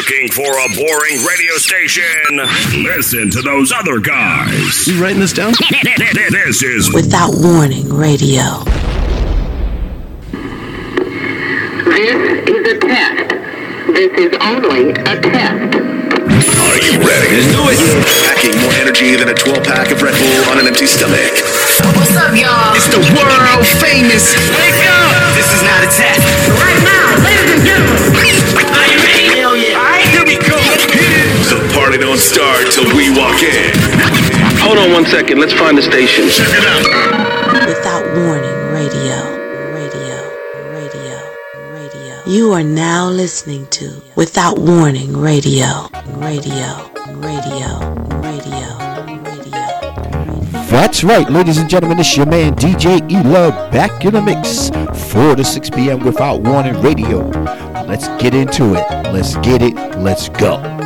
Looking for a boring radio station? Listen to those other guys. You writing this down? This is Without Warning Radio. This is a test. This is only a test. Are you ready? Let's do it. Packing more energy than a 12 pack of Red Bull on an empty stomach. What's up, y'all? It's the world famous. Wake up! This is not a test. Till we walk in. Hold on one second. Let's find the station. Check it out. Without Warning Radio. Radio. Radio. Radio. You are now listening to Without Warning Radio. Radio. Radio. Radio. Radio. That's right, ladies and gentlemen, it's your man DJ E-Love back in the mix. 4 to 6 p.m. without warning radio. Let's get into it. Let's get it. Let's go.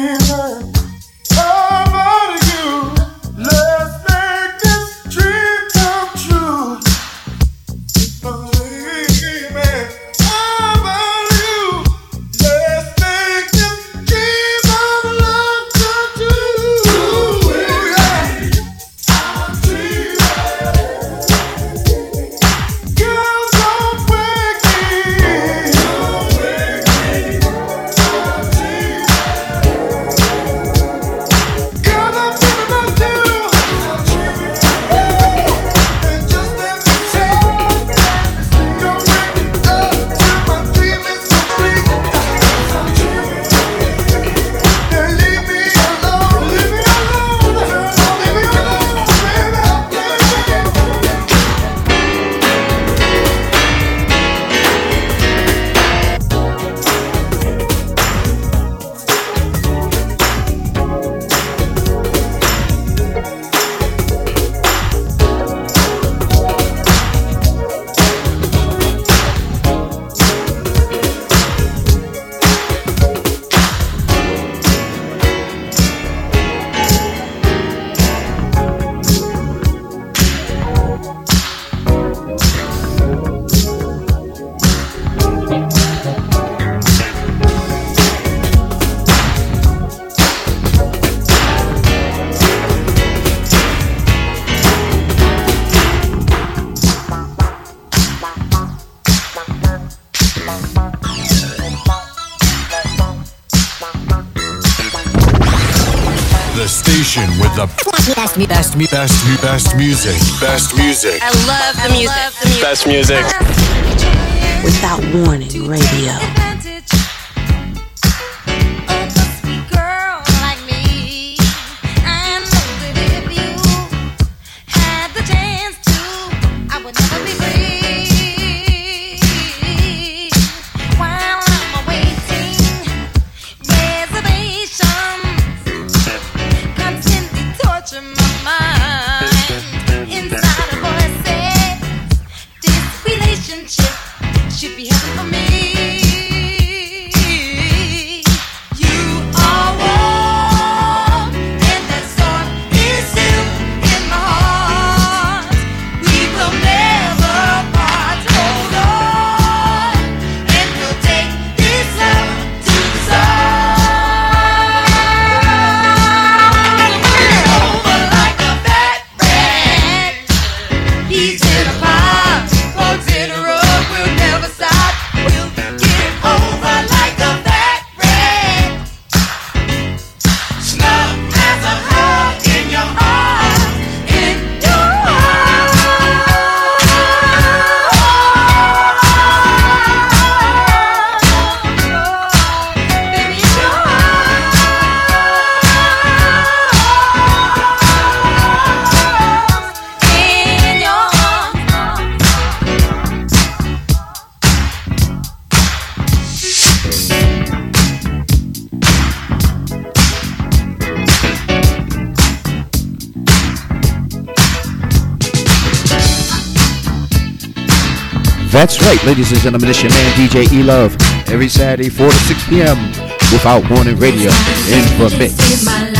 Never. Best me best music. Best music. I love the music. Best music. Without Warning Radio. Right, ladies and gentlemen. It's your man DJ E Love. Every Saturday, 4 to 6 p.m. Without Warning Radio in the mix.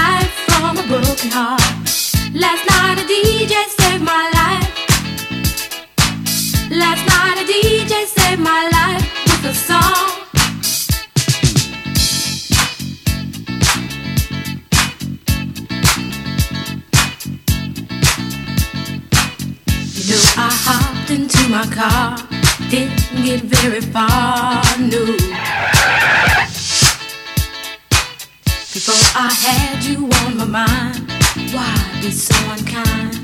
a heart. Last night a DJ saved my life. Last night a DJ saved my life with a song. You know I hopped into my car, didn't get very far, no. Before I had you on my mind, why be so unkind?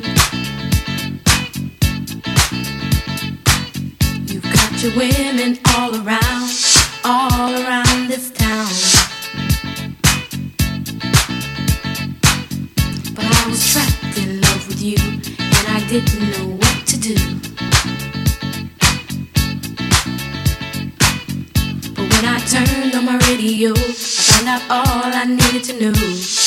You've got your women all around, all around this town. But I was trapped in love with you, and I didn't know what to do. But when I turned on my radio, I found out all I needed to know.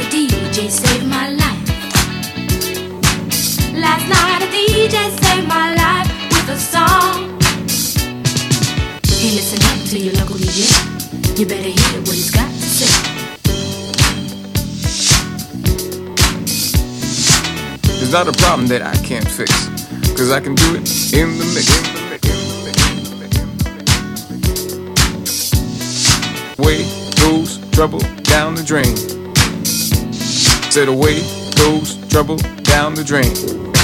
Last night a DJ saved my life with a song. Hey, listen up to your local DJ. You better hear what he's got to say. Not a problem that I can't fix. Cause I can do it in the mix. Way goes trouble down the drain. Said away goes trouble down the drain.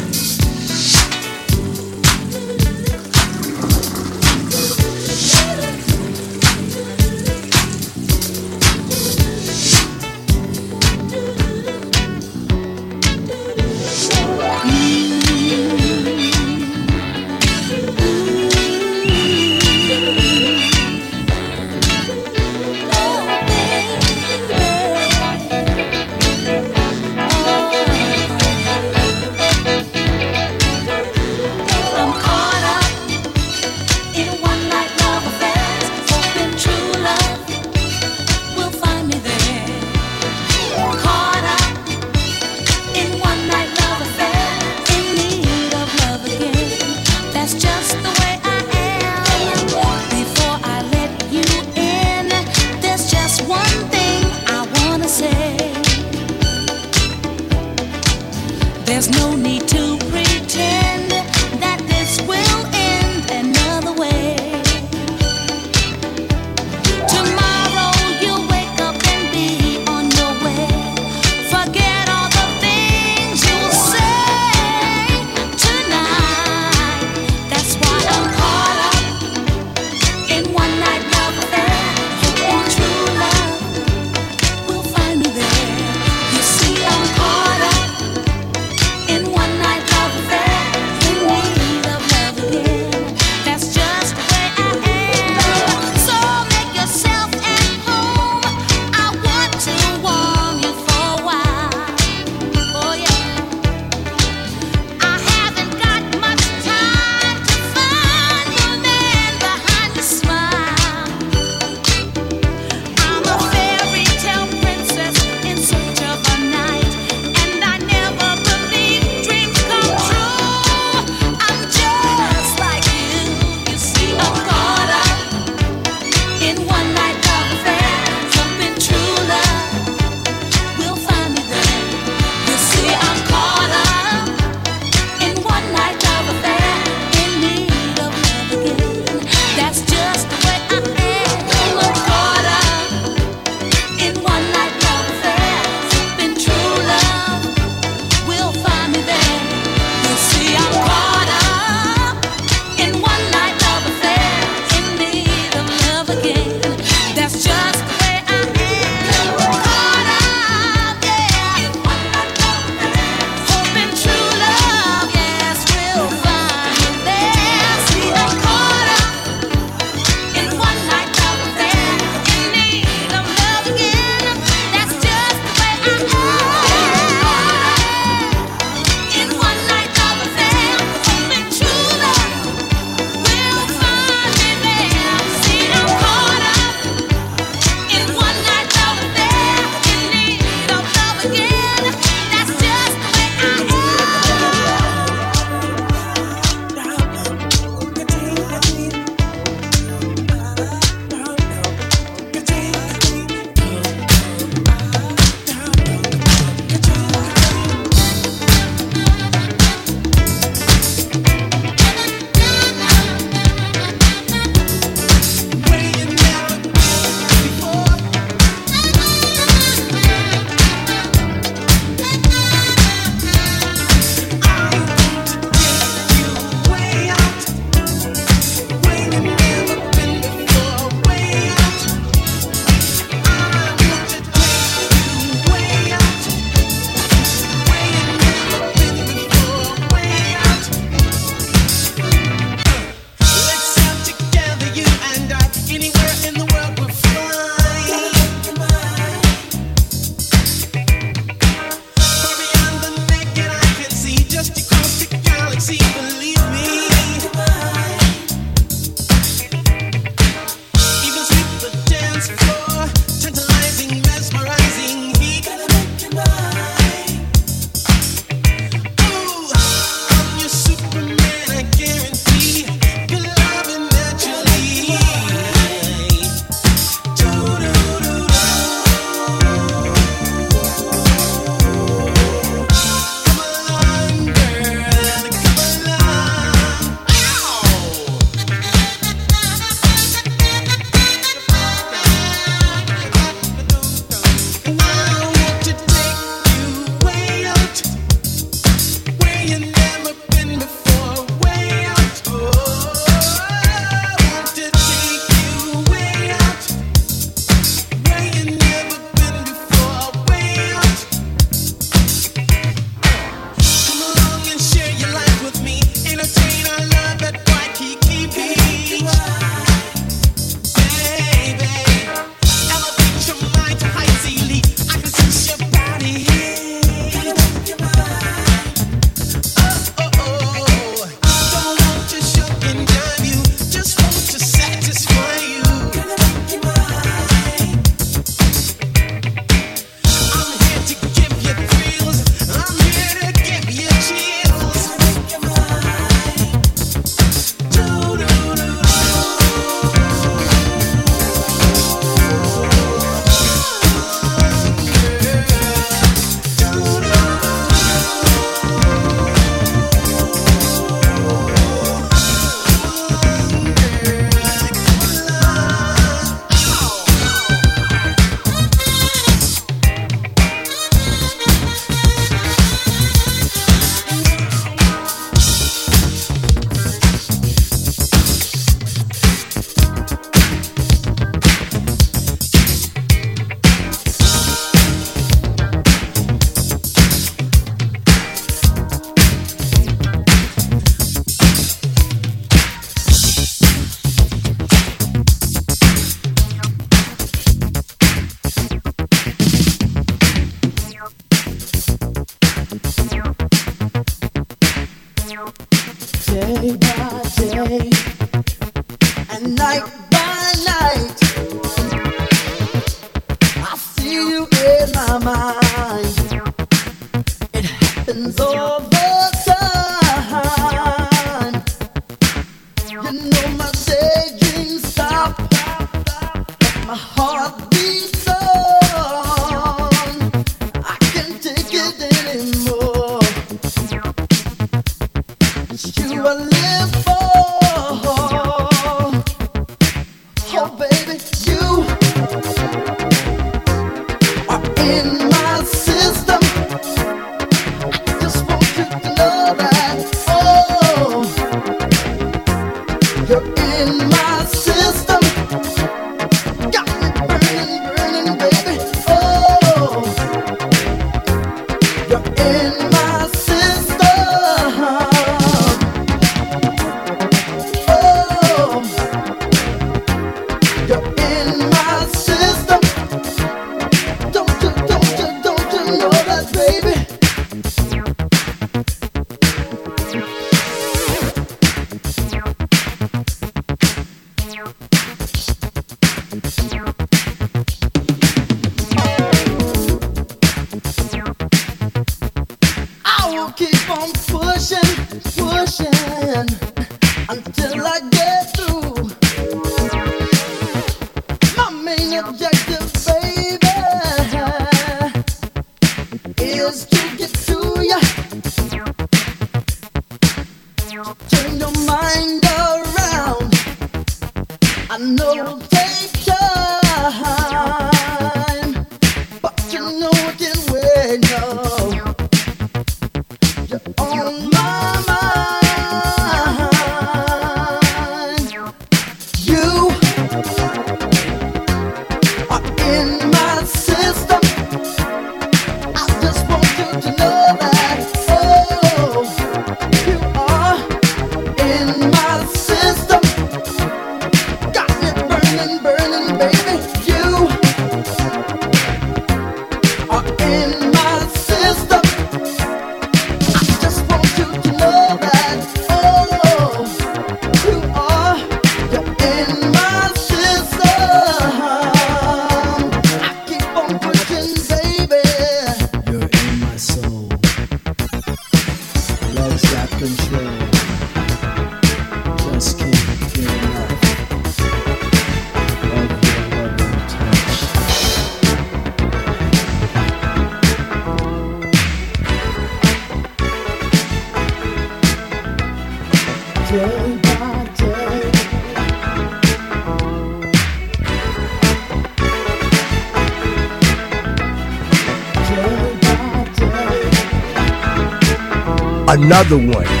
Another one.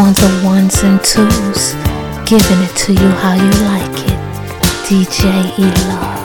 on the ones and twos, giving it to you how you like it. DJ E Love.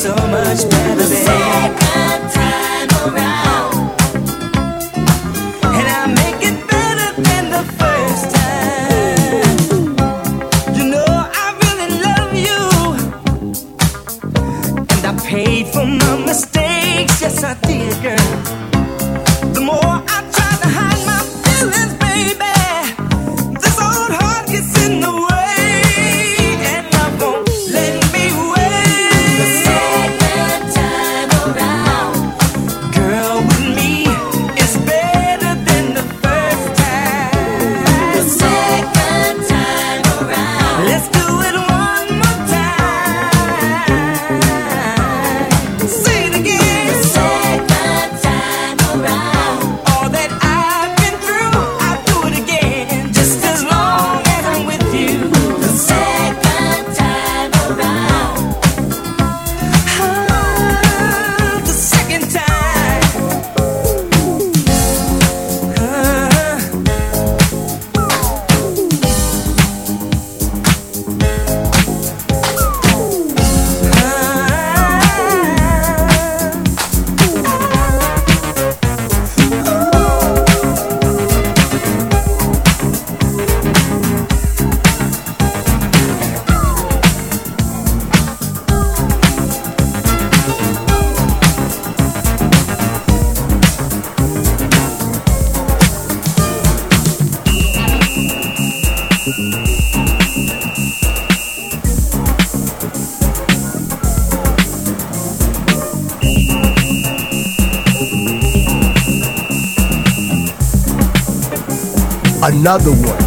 So much better. Another one.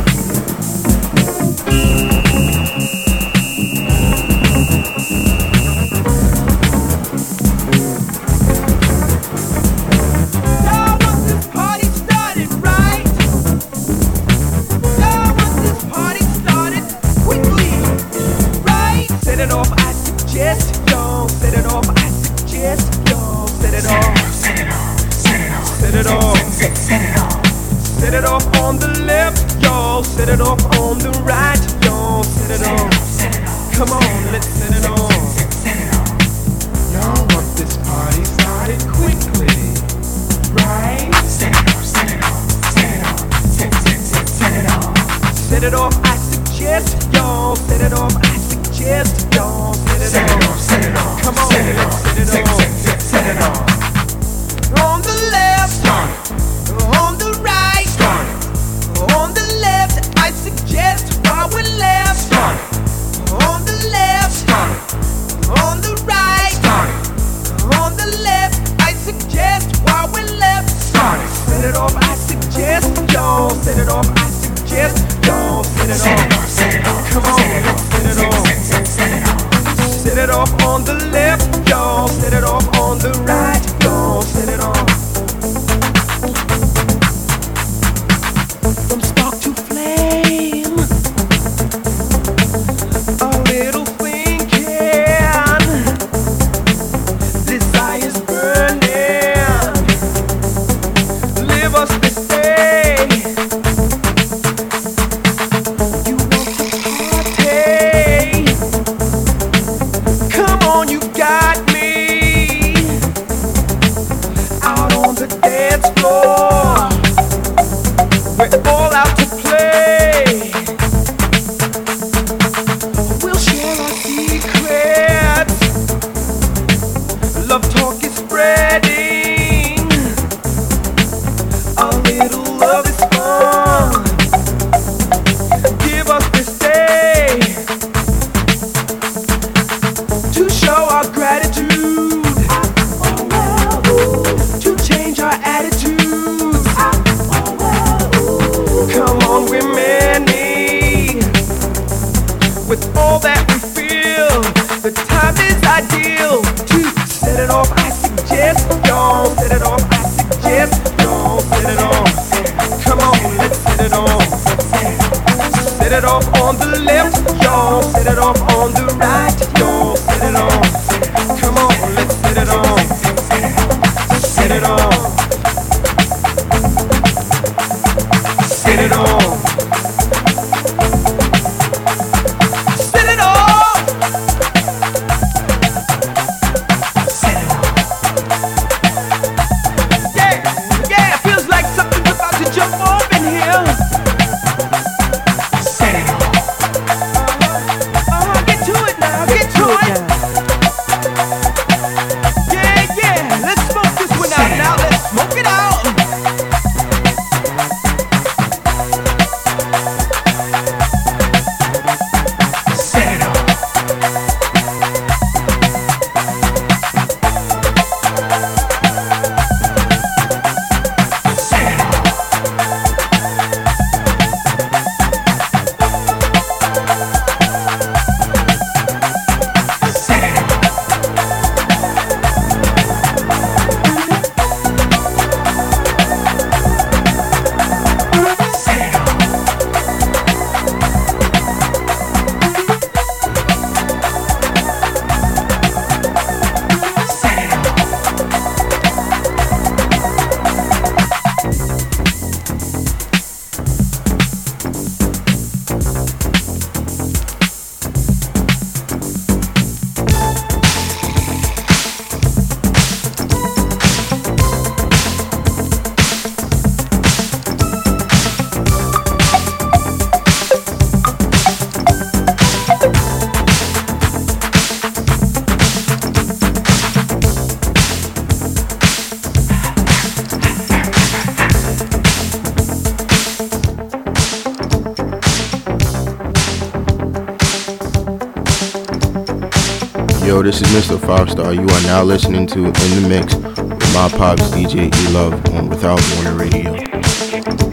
now listening to In the Mix with my pops DJ E Love on Without Warning Radio.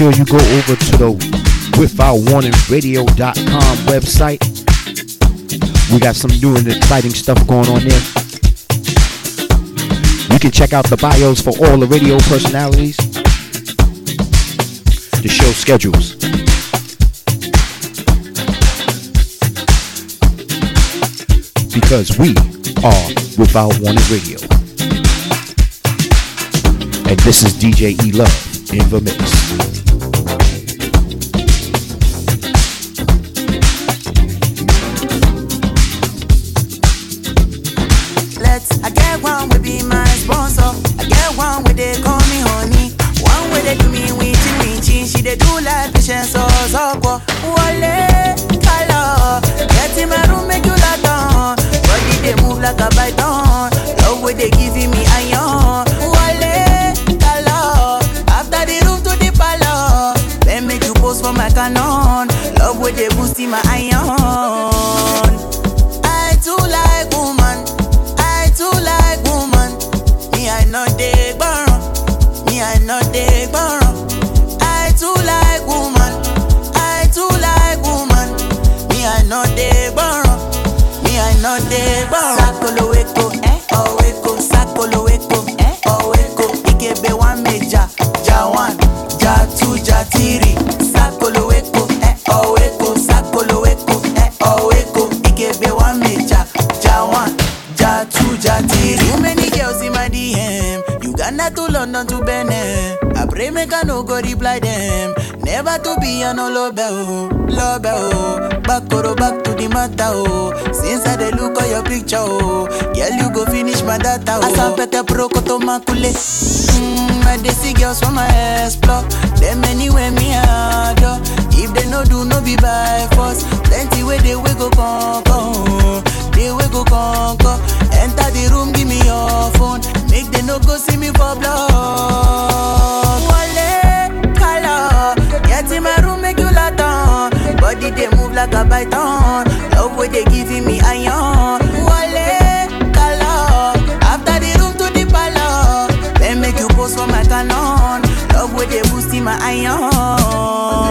Sure you go over to the withoutwarningradio.com website. We got some new and exciting stuff going on there. You can check out the bios for all the radio personalities, the show schedules. Because we are Without Warning Radio. And this is DJ E Love in the mix. Oh, love oh. Back or back to the matter oh. Since I dey look at your picture oh, girl you go finish my data oh. Asapete pro koto makule. Mm, I dey see girls from my explore. Them anywhere me adore. If they no do no be by force. Plenty way they we go conquer. They we go conquer. Enter the room, give me your phone. Make they no go see me for blood. Body they move like a python. Love way they giving me iron. Wale color, after the room to the palace. Then make you pose for my canon. Love way they boosting my iron.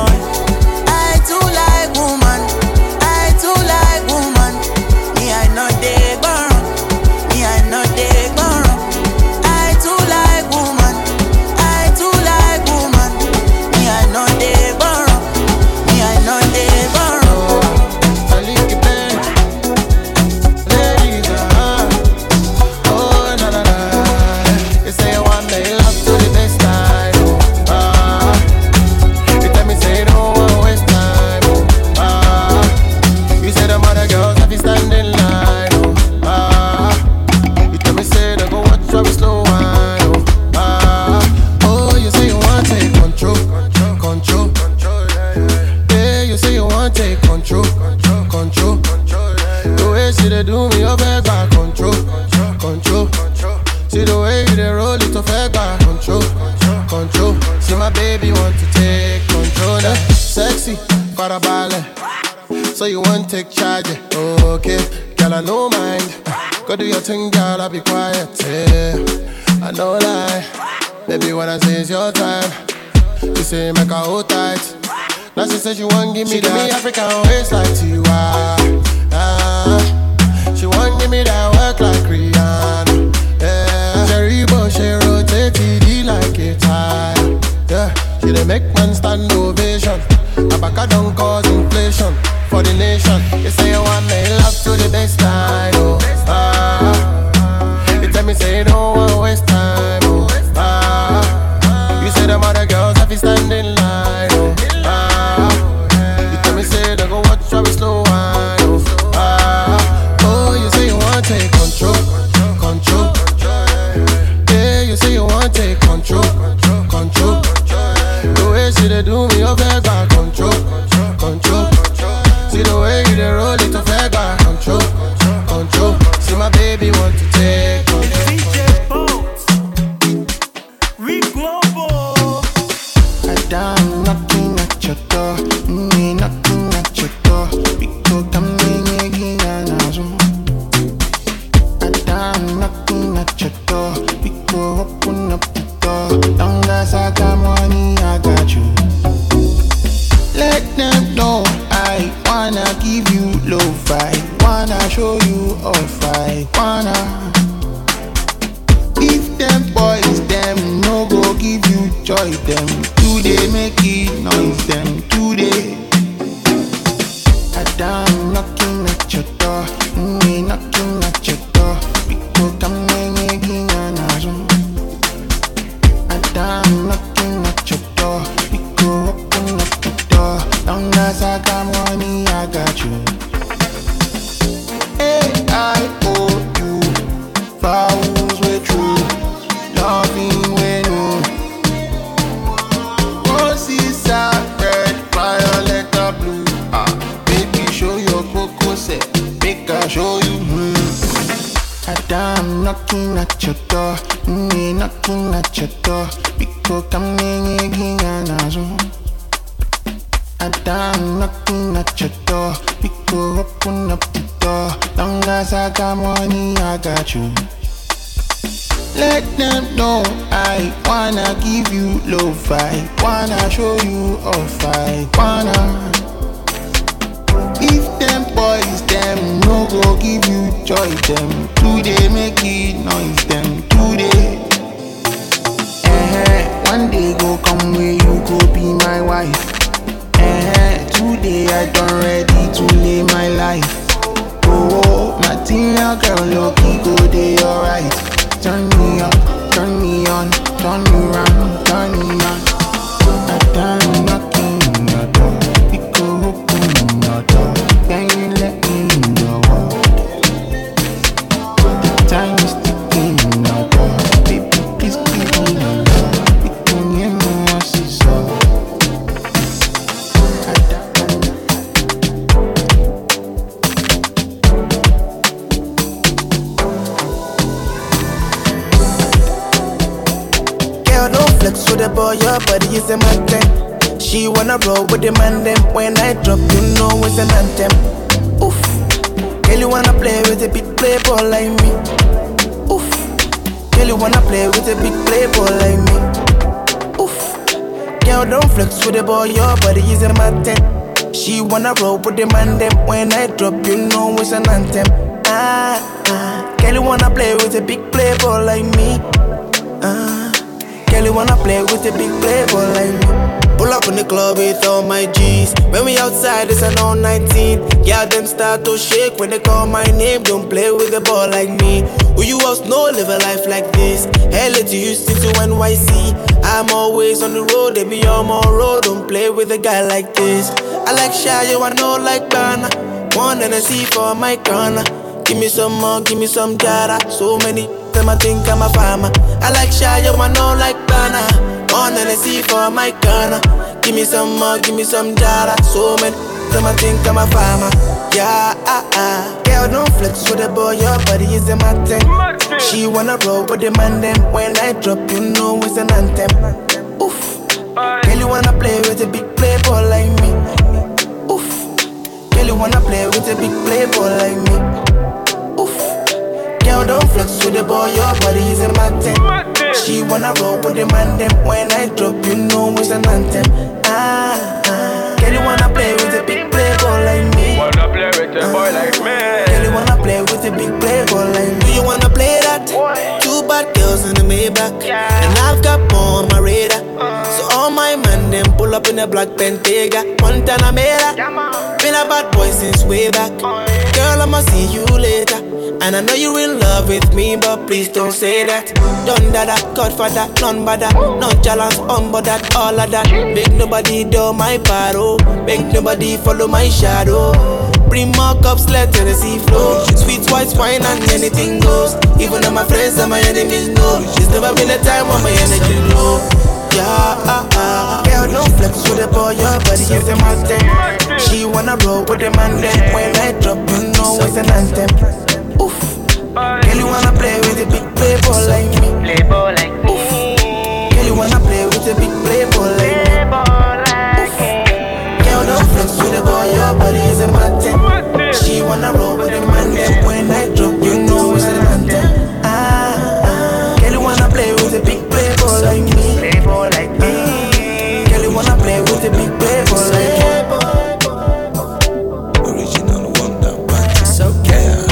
para ballet. So you won't take charge, okay? Girl, I no mind. Go do your thing, girl, I'll be quiet. Yeah. I know lie. Baby, when I say it's your time, you say make her hold tight. Now she says she won't give me she that. Give me African waist like Tiwa. Ah, ah. She won't give me that work like Rihanna. Yeah. cherry Bush, she rotate TD like a tire. Yeah. She dey make man stand ovation. Abaka don't cause inflation for the nation. You say you want me love to the best time. Oh, ah. You tell me say don't want waste time. Oh, ah. You say them other girls have to stand in line. Oh, ah. You tell me say they go watch how we slow wine. Oh, ah. Oh, you say you want take control, control. Yeah, you say you want take control, control. The way she dey do me, oh, knocking at your door, because open up the door. Long as I got money, I got you. Let them know I wanna give you love. I wanna show you off, I wanna. If them boys, them no go give you joy, them today make it noise, them today. Eh, one day go come where you go be my wife. Eh, today I done ready to live my life. Oh, material girl, look, go day alright. Turn me up, turn me on, turn me round, turn me on. I done knocking She wanna roll with the man them. When I drop, you know it's an anthem. Oof. Girl, you wanna play with a big playboy like me. Oof. Girl, you wanna play with a big playboy like me. Oof. Girl, don't flex with the boy, your body is a man thing. She wanna roll with the man them. When I drop, you know it's an anthem. Ah, ah. Girl, you wanna play with a big playboy like me. Ah. Girl, you wanna play with a big playboy like me. Pull up in the club with all my G's. When we outside, it's an all 19. Yeah, them start to shake when they call my name. Don't play with a ball like me. Who you else know live a life like this? LA to Houston to NYC. I'm always on the road, they be on my road. Don't play with a guy like this. I like shy, you I know like Ghana. One and a C for my corner. Give me some more, give me some jara. So many them I think I'm a farmer. I like shy, you I know like Ghana. One and a C for my corner. Give me some more, give me some jara. So many them I think I'm a farmer. Yeah, ah, ah. Girl, don't flex with the boy, your body is a thing. She wanna roll with the man then. When I drop, you know it's an anthem. Oof. Girl, you wanna play with a big playboy like me. Oof. Girl, you wanna play with a big playboy like me. Oof. Girl, don't flex with the boy, your body is a thing. She wanna roll with the man then. When I drop, you know it's an anthem. Ah, ah. Girl, you wanna play with a big playboy like me. Wanna play with a boy like me? Girl, you wanna play with a big playboy like me. Do you wanna play that? Two bad girls in the Maybach, and I've got more on my radar. So all my man Pull up in a black Bentayga, Montana Mera. Been a bad boy since way back. Girl, I'ma see you later. And I know you're in love with me, but please don't say that. Done that, that, Godfather, none but that. Nonchalance, unbothered, all of that. Make nobody do my paro. Make nobody follow my shadow. Bring more cups, let Tennessee flow. Sweet white wine and anything goes. Even though my friends and my enemies know. There's never been a time when my energy low. Yeah, ah, ah, ah. Ah. Flex with the boy, your body is a mountain. She wanna roll with the man then. When I drop, you know it's an anthem. Oof. Girl, you wanna play with a big playboy like me. Playboy like me. Oof. Girl, you wanna play with a big playboy like me. Oof. Girl, don't flex with the boy, your body is a mountain. She wanna roll with the man then. When I drop, you know it's an anthem. Ah, ah. Girl, you wanna play with a big playboy like me. Wanna play with big playboy like me. Original wonder, but it's okay.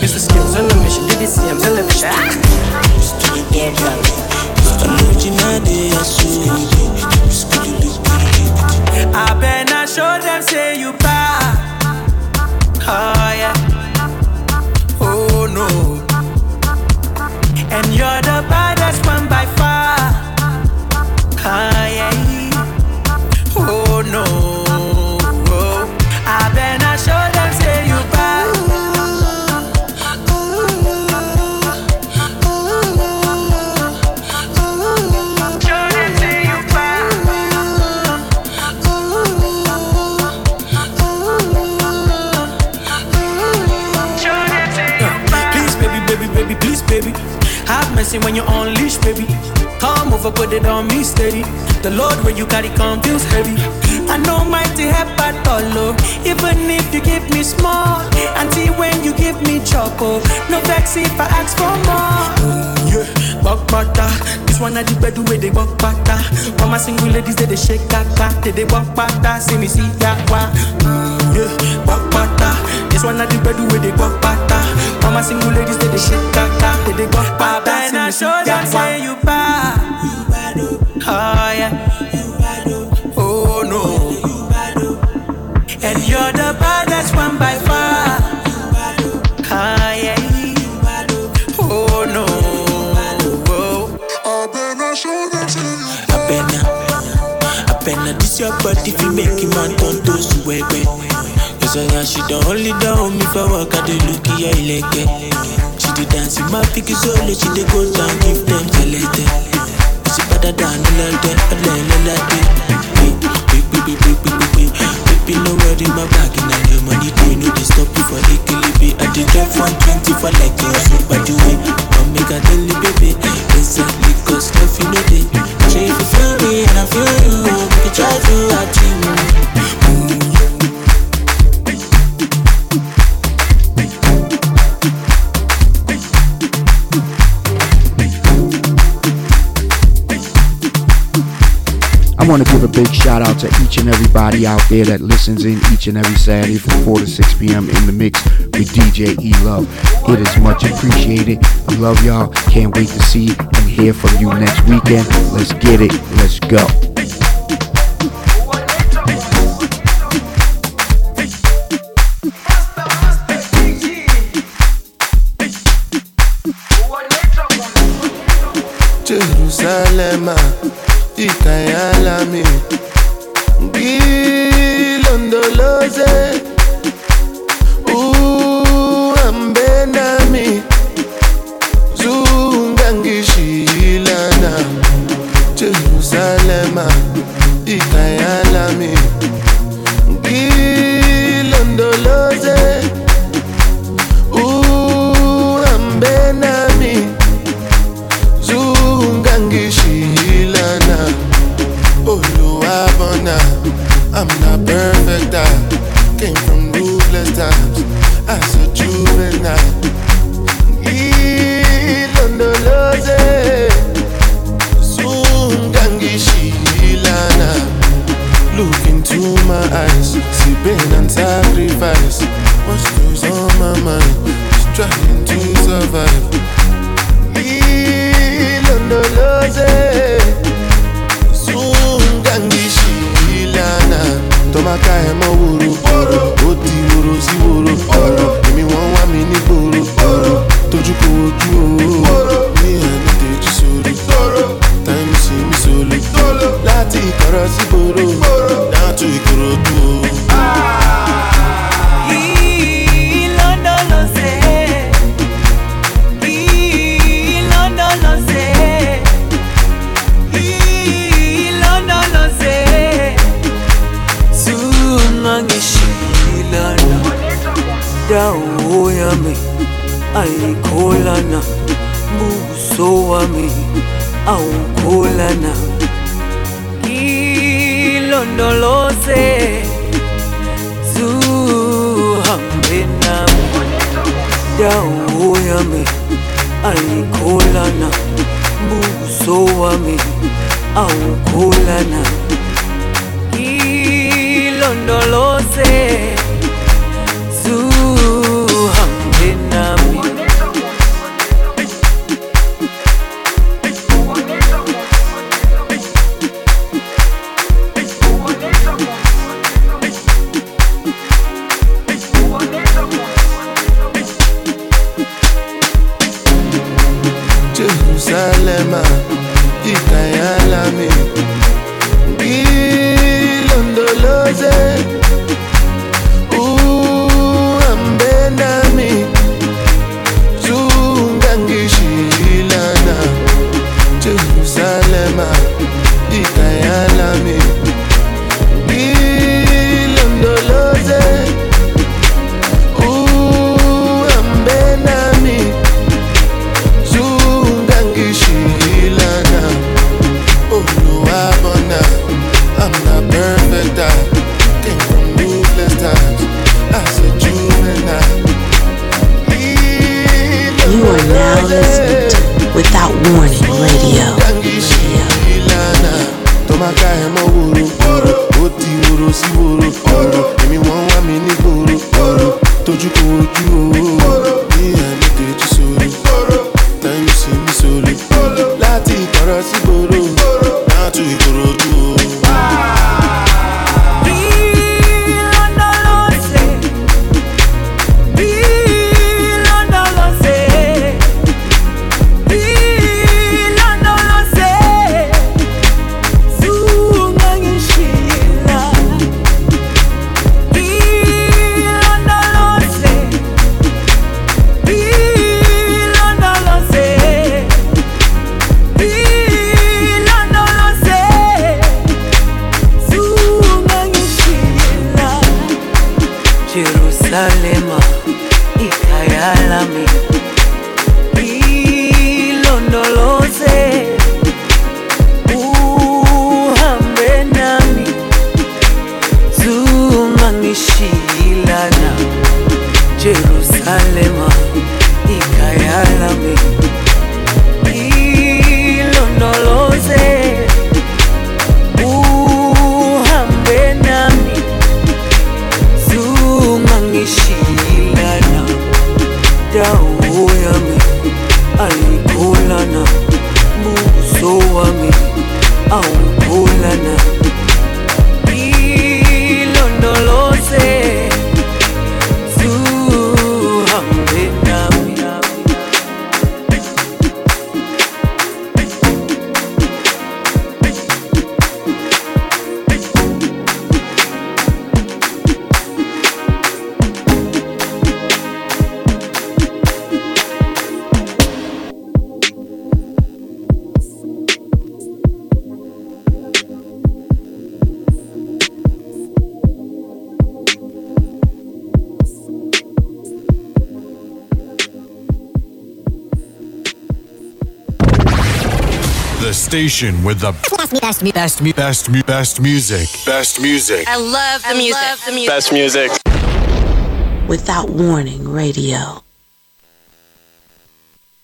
Mr. Skills on the mission, did you see him television? I better show them say you bad. Oh yeah. Oh no. You're the Mercy when you unleash, baby. Come over, put it on me steady. The load where you carry come feels heavy. I know mighty help at all, even if you give me small. Until when you give me trouble, no vex if I ask for more. Yeah, buck butter. This one I the bed where they buck butter. All my single ladies they they shake kaka, they they buck butter. See me see ya wa. Yeah, buck butter. This one I the bed where they buck butter. All my single ladies they they shake kaka, they they buck butter. See Better me see show them say wa. you bad. Oh yeah. Oh no. And you're the baddest one by far. Oh yeah. Oh no. Oh. I better, I better this your body fi make him man turn to suwebe. Eh, eh. I she don't only down me for work at the look yeah ileke. She dey dance in my picky solo, she dey go down give them selete. She better than the lede, a lele lede. Big, big, big, big, big, big, big. Baby, no worry, my bag and your money do no dey stop you for Ikilibi. I dey drive 120 for like by the way. Come make I tell you, baby, exactly cause stuff you know. Say if feel me and I feel you, we can try to big shout out to each and everybody out there that listens in each and every Saturday from 4 to 6 p.m. in the mix with DJ E Love. It is much appreciated. I love y'all. Can't wait to see and hear from you next weekend. Let's get it. Let's go. wami awukhula na. Ilondoloze zuhambe nami. Dawo yami aikula na. Buso wami awukhula na. Ilondoloze station with the best, best, best, best, best music. Best music. I love the music. Best music. Without warning, radio.